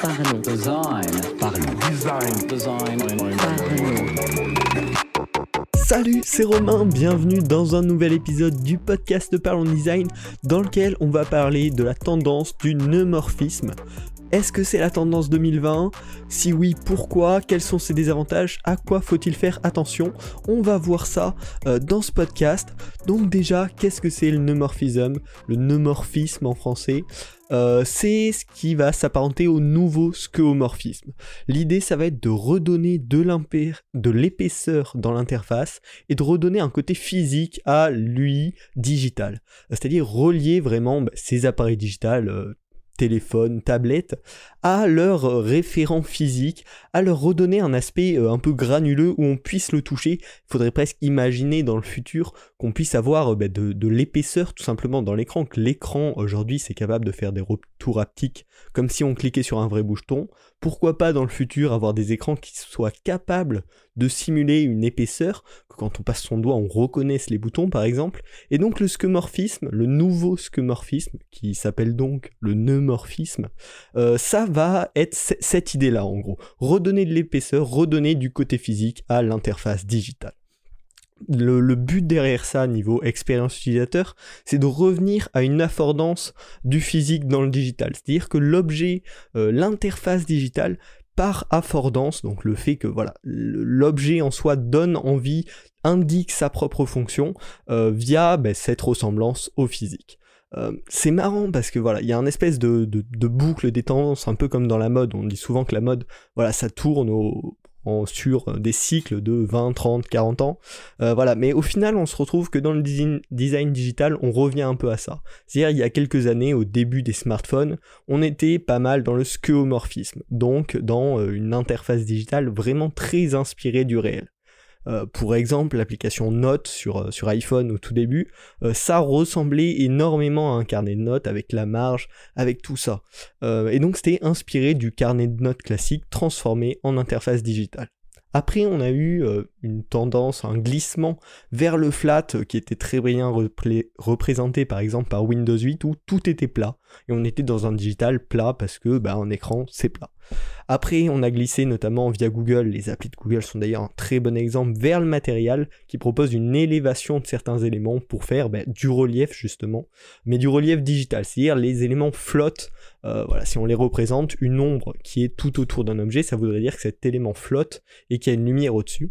Parlons. Design. Parlons. Design. Design. Parlons. Salut, c'est Romain, bienvenue dans un nouvel épisode du podcast de Parlons Design dans lequel on va parler de la tendance du neumorphisme. Est-ce que c'est la tendance 2020 Si oui, pourquoi? Quels sont ses désavantages? À quoi faut-il faire attention? On va voir ça euh, dans ce podcast. Donc déjà, qu'est-ce que c'est le neumorphisme? Le neumorphisme en français euh, c'est ce qui va s'apparenter au nouveau skeuomorphisme. L'idée, ça va être de redonner de de l'épaisseur dans l'interface et de redonner un côté physique à l'UI digital. C'est-à-dire relier vraiment bah, ces appareils digitales, euh, téléphone, tablette, à leur référent physique, à leur redonner un aspect euh, un peu granuleux où on puisse le toucher. Il faudrait presque imaginer dans le futur qu'on puisse avoir euh, bah, de, l'épaisseur tout simplement dans l'écran, que l'écran aujourd'hui c'est capable de faire des retours haptiques comme si on cliquait sur un vrai bouton. Pourquoi pas dans le futur avoir des écrans qui soient capables de simuler une épaisseur, que quand on passe son doigt on reconnaisse les boutons par exemple. Et donc le skeuomorphisme, le nouveau skeuomorphisme, qui s'appelle donc le neumorphisme, euh, ça va être cette idée-là en gros. Redonner de l'épaisseur, redonner du côté physique à l'interface digitale. Le, but derrière ça, niveau expérience utilisateur, c'est de revenir à une affordance du physique dans le digital. C'est-à-dire que l'objet, euh, l'interface digitale, par affordance, donc le fait que voilà l'objet en soi donne envie, indique sa propre fonction euh, via ben, cette ressemblance au physique. Euh, c'est marrant parce que voilà, il y a un espèce de, boucle des un peu comme dans la mode. On dit souvent que la mode, voilà, ça tourne sur des cycles de 20, 30, 40 ans. Euh, voilà, mais au final, on se retrouve que dans le design, design digital, on revient un peu à ça. C'est-à-dire, il y a quelques années, au début des smartphones, on était pas mal dans le skeuomorphisme, donc dans euh, une interface digitale vraiment très inspirée du réel. Euh, pour exemple, l'application Note sur, euh, iPhone au tout début, euh, ça ressemblait énormément à un carnet de notes avec la marge, avec tout ça. et donc c'était inspiré du carnet de notes classique transformé en interface digitale. Après, on a eu une tendance, un glissement vers le flat qui était très bien représenté par exemple par Windows 8 où tout était plat et on était dans un digital plat parce que bah, un écran c'est plat. Après, on a glissé notamment via Google, les applis de Google sont d'ailleurs un très bon exemple, vers le matériel qui propose une élévation de certains éléments pour faire bah, du relief justement, mais du relief digital, c'est-à-dire les éléments flottent, euh, voilà, si on les représente, une ombre qui est tout autour d'un objet, ça voudrait dire que cet élément flotte et qu'il y a une lumière au-dessus.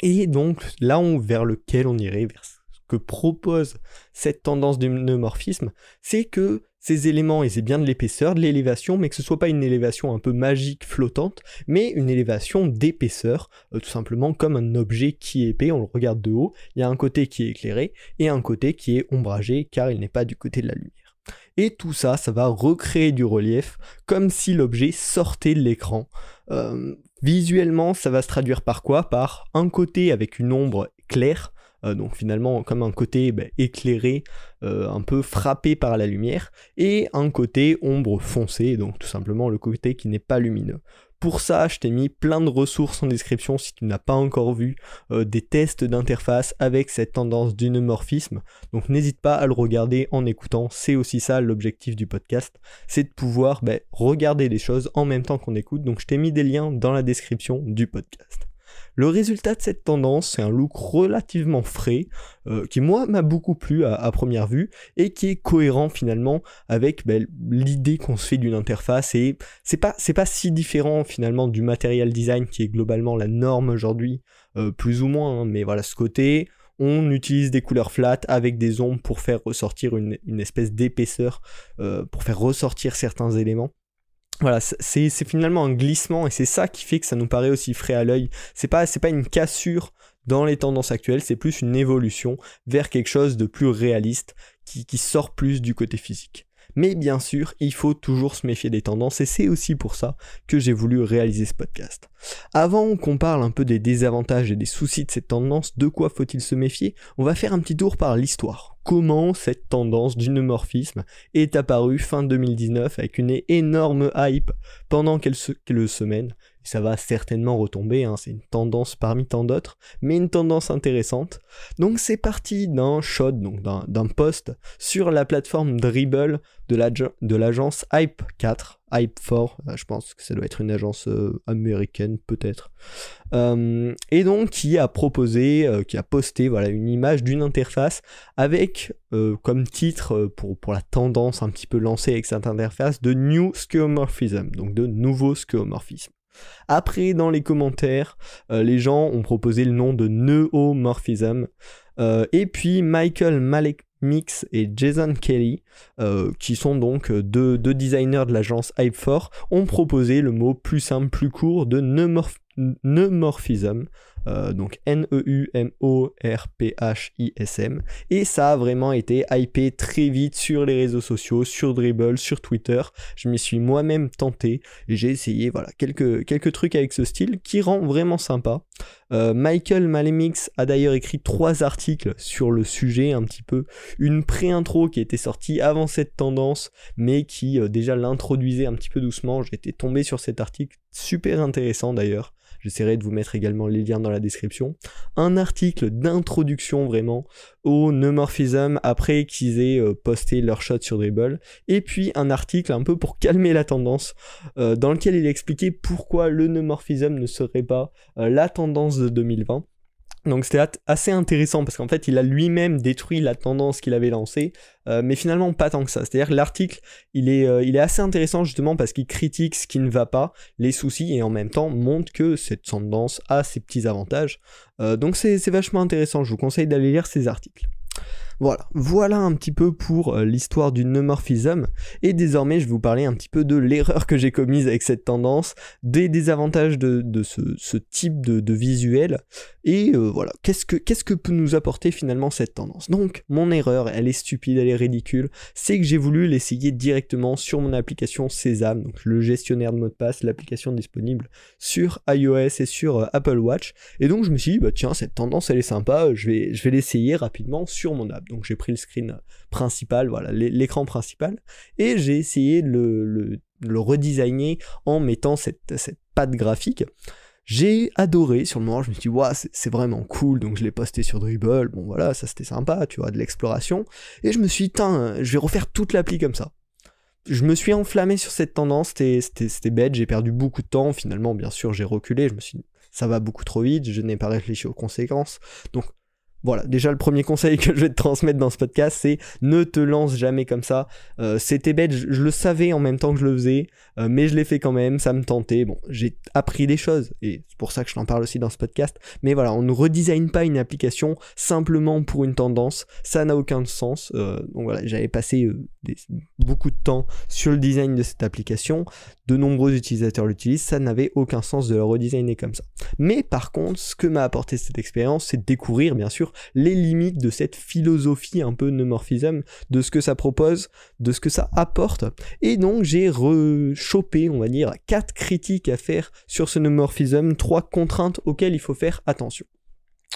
Et donc là on, vers lequel on irait, vers que propose cette tendance du neumorphisme, c'est que ces éléments aient bien de l'épaisseur, de l'élévation, mais que ce soit pas une élévation un peu magique, flottante, mais une élévation d'épaisseur, euh, tout simplement comme un objet qui est épais, on le regarde de haut, il y a un côté qui est éclairé et un côté qui est ombragé car il n'est pas du côté de la lumière. Et tout ça, ça va recréer du relief comme si l'objet sortait de l'écran. Euh, visuellement, ça va se traduire par quoi? Par un côté avec une ombre claire, euh, donc finalement comme un côté bah, éclairé, euh, un peu frappé par la lumière, et un côté ombre foncée, donc tout simplement le côté qui n'est pas lumineux. Pour ça, je t'ai mis plein de ressources en description si tu n'as pas encore vu euh, des tests d'interface avec cette tendance d'unomorphisme. Donc n'hésite pas à le regarder en écoutant. C'est aussi ça l'objectif du podcast, c'est de pouvoir bah, regarder les choses en même temps qu'on écoute. Donc je t'ai mis des liens dans la description du podcast. Le résultat de cette tendance, c'est un look relativement frais, euh, qui moi m'a beaucoup plu à, première vue, et qui est cohérent finalement avec ben, l'idée qu'on se fait d'une interface, et c'est pas, pas si différent finalement du material design qui est globalement la norme aujourd'hui, euh, plus ou moins, hein, mais voilà ce côté, on utilise des couleurs flat avec des ombres pour faire ressortir une, espèce d'épaisseur, euh, pour faire ressortir certains éléments voilà, c'est finalement un glissement et c'est ça qui fait que ça nous paraît aussi frais à l'œil. C'est pas, pas une cassure dans les tendances actuelles, c'est plus une évolution vers quelque chose de plus réaliste qui, qui sort plus du côté physique. Mais bien sûr, il faut toujours se méfier des tendances et c'est aussi pour ça que j'ai voulu réaliser ce podcast. Avant qu'on parle un peu des désavantages et des soucis de cette tendance, de quoi faut-il se méfier? On va faire un petit tour par l'histoire. Comment cette tendance du neumorphisme est apparue fin 2019 avec une énorme hype pendant quelques semaines ça va certainement retomber, hein, c'est une tendance parmi tant d'autres, mais une tendance intéressante. Donc c'est parti d'un shot, donc d'un post sur la plateforme Dribble de l'agence Hype 4, Hype4, euh, je pense que ça doit être une agence euh, américaine peut-être, euh, et donc qui a proposé, qui a posté voilà, une image d'une interface avec comme titre pour, pour la tendance un petit peu lancée avec cette interface de New Skeuomorphism, donc de nouveau skeuomorphisme. Après, dans les commentaires, les gens ont proposé le nom de Neomorphism. et puis Michael Malek Mix et Jason Kelly, euh, qui sont donc euh, deux, designers de l'agence Hype4, ont proposé le mot plus simple, plus court de neumorphism, euh, donc N-E-U-M-O-R-P-H-I-S-M. Et ça a vraiment été hypé très vite sur les réseaux sociaux, sur Dribble, sur Twitter. Je m'y suis moi-même tenté j'ai essayé voilà, quelques, quelques trucs avec ce style qui rend vraiment sympa. Euh, Michael Malemix a d'ailleurs écrit trois articles sur le sujet un petit peu. Une pré-intro qui était sortie avant cette tendance, mais qui euh, déjà l'introduisait un petit peu doucement. J'étais tombé sur cet article, super intéressant d'ailleurs. J'essaierai de vous mettre également les liens dans la description. Un article d'introduction vraiment au neumorphism après qu'ils aient euh, posté leur shot sur Dribble. Et puis un article un peu pour calmer la tendance euh, dans lequel il expliquait pourquoi le neumorphism ne serait pas euh, la tendance de 2020. Donc c'était assez intéressant parce qu'en fait il a lui-même détruit la tendance qu'il avait lancée, euh, mais finalement pas tant que ça. C'est-à-dire l'article il est, euh, il est assez intéressant justement parce qu'il critique ce qui ne va pas, les soucis, et en même temps montre que cette tendance a ses petits avantages. Euh, donc c'est vachement intéressant, je vous conseille d'aller lire ces articles. Voilà, voilà un petit peu pour euh, l'histoire du neumorphism. Et désormais, je vais vous parler un petit peu de l'erreur que j'ai commise avec cette tendance, des désavantages de, ce, type de, visuel. Et euh, voilà, qu'est-ce que, peut nous apporter finalement cette tendance? Donc, mon erreur, elle est stupide, elle est ridicule, c'est que j'ai voulu l'essayer directement sur mon application Sésame, donc le gestionnaire de mots de passe, l'application disponible sur iOS et sur euh, Apple Watch. Et donc, je me suis dit, bah tiens, cette tendance, elle est sympa, je vais l'essayer rapidement sur mon app. Donc j'ai pris le screen principal, voilà, l'écran principal, et j'ai essayé de le, le, redesigner en mettant cette, cette patte graphique. J'ai adoré sur le moment, je me suis dit, waouh, c'est vraiment cool, donc je l'ai posté sur Dribble, bon voilà, ça c'était sympa, tu vois, de l'exploration. Et je me suis dit, je vais refaire toute l'appli comme ça. Je me suis enflammé sur cette tendance, c'était bête, j'ai perdu beaucoup de temps, finalement, bien sûr, j'ai reculé, je me suis dit, ça va beaucoup trop vite, je n'ai pas réfléchi aux conséquences. Donc voilà, déjà le premier conseil que je vais te transmettre dans ce podcast, c'est ne te lance jamais comme ça. Euh, c'était bête, je, le savais en même temps que je le faisais, euh, mais je l'ai fait quand même, ça me tentait. Bon, j'ai appris des choses, et c'est pour ça que je t'en parle aussi dans ce podcast. Mais voilà, on ne redesign pas une application simplement pour une tendance, ça n'a aucun sens. Euh, donc voilà, j'avais passé beaucoup de temps sur le design de cette application, de nombreux utilisateurs l'utilisent, ça n'avait aucun sens de le redesigner comme ça. Mais par contre, ce que m'a apporté cette expérience, c'est de découvrir bien sûr les limites de cette philosophie un peu neumorphism, de ce que ça propose, de ce que ça apporte. Et donc j'ai rechopé, on va dire, quatre critiques à faire sur ce neumorphism, trois contraintes auxquelles il faut faire attention.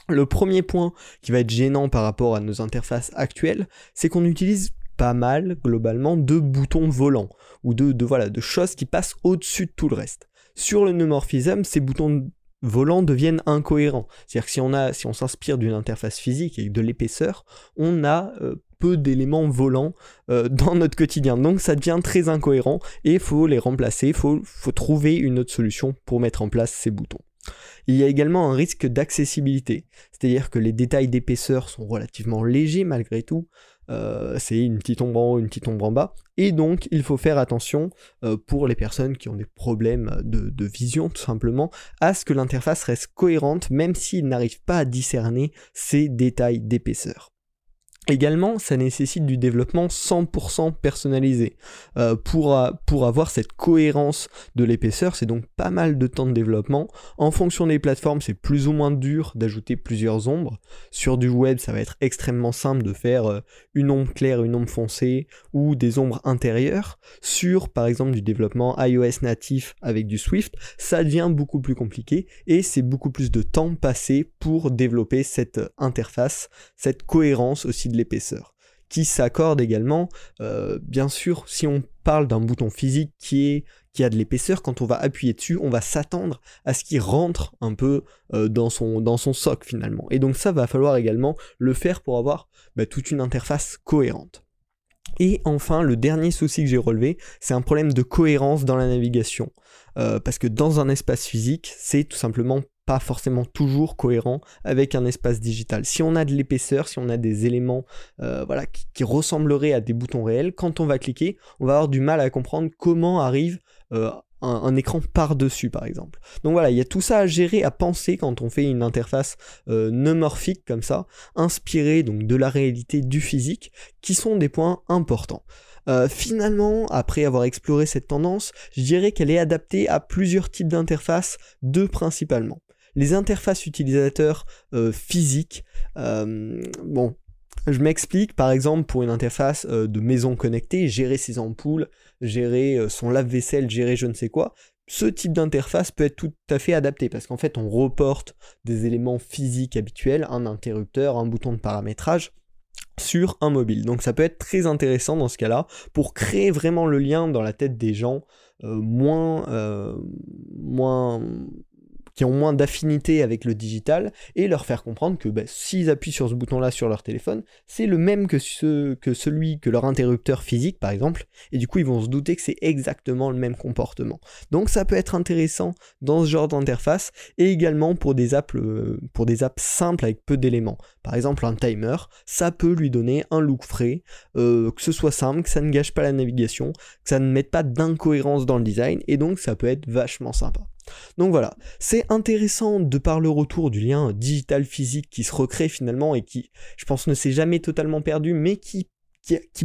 Le premier point qui va être gênant par rapport à nos interfaces actuelles, c'est qu'on utilise pas mal globalement de boutons volants ou de, voilà, de choses qui passent au-dessus de tout le reste. Sur le neumorphism, ces boutons volants deviennent incohérents. C'est-à-dire que si on, a, si on s'inspire d'une interface physique et de l'épaisseur, on a euh, peu d'éléments volants euh, dans notre quotidien. Donc ça devient très incohérent et il faut les remplacer, il faut, faut trouver une autre solution pour mettre en place ces boutons. Il y a également un risque d'accessibilité, c'est-à-dire que les détails d'épaisseur sont relativement légers malgré tout, euh, c'est une petite ombre en haut, une petite ombre en bas. Et donc, il faut faire attention euh, pour les personnes qui ont des problèmes de, de vision, tout simplement, à ce que l'interface reste cohérente, même s'ils n'arrivent pas à discerner ces détails d'épaisseur. Également, ça nécessite du développement 100% personnalisé. Euh, pour, pour avoir cette cohérence de l'épaisseur, c'est donc pas mal de temps de développement. En fonction des plateformes, c'est plus ou moins dur d'ajouter plusieurs ombres. Sur du web, ça va être extrêmement simple de faire euh, une ombre claire, une ombre foncée ou des ombres intérieures. Sur, par exemple, du développement iOS natif avec du Swift, ça devient beaucoup plus compliqué et c'est beaucoup plus de temps passé pour développer cette interface, cette cohérence aussi de l'épaisseur, qui s'accorde également, euh, bien sûr, si on parle d'un bouton physique qui, est, qui a de l'épaisseur, quand on va appuyer dessus, on va s'attendre à ce qu'il rentre un peu euh, dans, son, dans socle finalement. Et donc ça va falloir également le faire pour avoir bah, toute une interface cohérente. Et enfin, le dernier souci que j'ai relevé, c'est un problème de cohérence dans la navigation. Euh, parce que dans un espace physique, c'est tout simplement pas forcément toujours cohérent avec un espace digital. Si on a de l'épaisseur, si on a des éléments euh, voilà, qui, ressembleraient à des boutons réels, quand on va cliquer, on va avoir du mal à comprendre comment arrive euh, un, écran par-dessus par exemple. Donc voilà, il y a tout ça à gérer, à penser quand on fait une interface euh, neumorphique comme ça, inspirée donc de la réalité du physique, qui sont des points importants. Euh, finalement, après avoir exploré cette tendance, je dirais qu'elle est adaptée à plusieurs types d'interfaces, deux principalement. Les interfaces utilisateurs euh, physiques, bon, je m'explique, par exemple, pour une interface de maison connectée, gérer ses ampoules, gérer euh, son lave-vaisselle, gérer je ne sais quoi, ce type d'interface peut être tout à fait adapté parce qu'en fait on reporte des éléments physiques habituels, un interrupteur, un bouton de paramétrage sur un mobile. Donc ça peut être très intéressant dans ce cas-là pour créer vraiment le lien dans la tête des gens euh, moins, euh, moins qui ont moins d'affinité avec le digital et leur faire comprendre que bah, s'ils appuient sur ce bouton-là sur leur téléphone, c'est le même que, ce, que celui que leur interrupteur physique par exemple, et du coup ils vont se douter que c'est exactement le même comportement. Donc ça peut être intéressant dans ce genre d'interface et également pour des apps, euh, simples avec peu d'éléments. Par exemple un timer, ça peut lui donner un look frais, euh, que ce soit simple, que ça ne gâche pas la navigation, que ça ne mette pas d'incohérence dans le design, et donc ça peut être vachement sympa. Donc voilà, c'est intéressant de par le retour du lien digital-physique qui se recrée finalement et qui, je pense, ne s'est jamais totalement perdu, mais qui,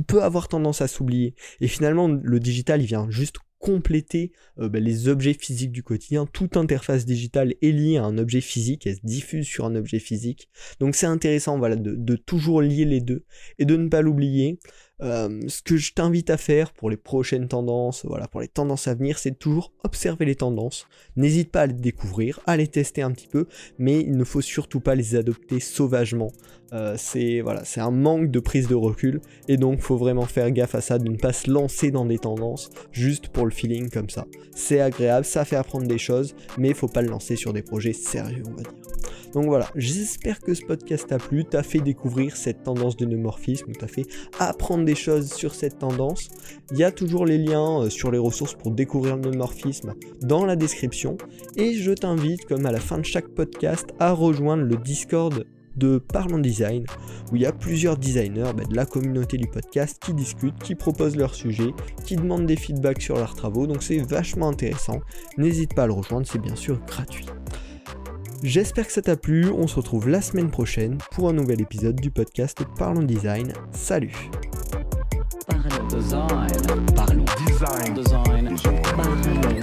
peut avoir tendance à s'oublier. Et finalement, le digital, il vient juste compléter euh, bah, les objets physiques du quotidien. Toute interface digitale est liée à un objet physique, elle se diffuse sur un objet physique. Donc c'est intéressant voilà, de, toujours lier les deux et de ne pas l'oublier. Euh, ce que je t'invite à faire pour les prochaines tendances, voilà, pour les tendances à venir, c'est toujours observer les tendances. N'hésite pas à les découvrir, à les tester un petit peu, mais il ne faut surtout pas les adopter sauvagement. Euh, c'est voilà, c'est un manque de prise de recul et donc faut vraiment faire gaffe à ça, de ne pas se lancer dans des tendances juste pour le feeling comme ça. C'est agréable, ça fait apprendre des choses, mais il faut pas le lancer sur des projets sérieux, on va dire. Donc voilà, j'espère que ce podcast t'a plu, t'a fait découvrir cette tendance de neumorphisme, t'a fait apprendre des choses sur cette tendance. Il y a toujours les liens euh, sur les ressources pour découvrir le neumorphisme dans la description. Et je t'invite, comme à la fin de chaque podcast, à rejoindre le Discord de Parlons Design, où il y a plusieurs designers bah, de la communauté du podcast qui discutent, qui proposent leurs sujets, qui demandent des feedbacks sur leurs travaux, donc c'est vachement intéressant. N'hésite pas à le rejoindre, c'est bien sûr gratuit. J'espère que ça t'a plu, on se retrouve la semaine prochaine pour un nouvel épisode du podcast Parlons Design. Salut Parlons design. Parlons design. Design. Design. Parlons design.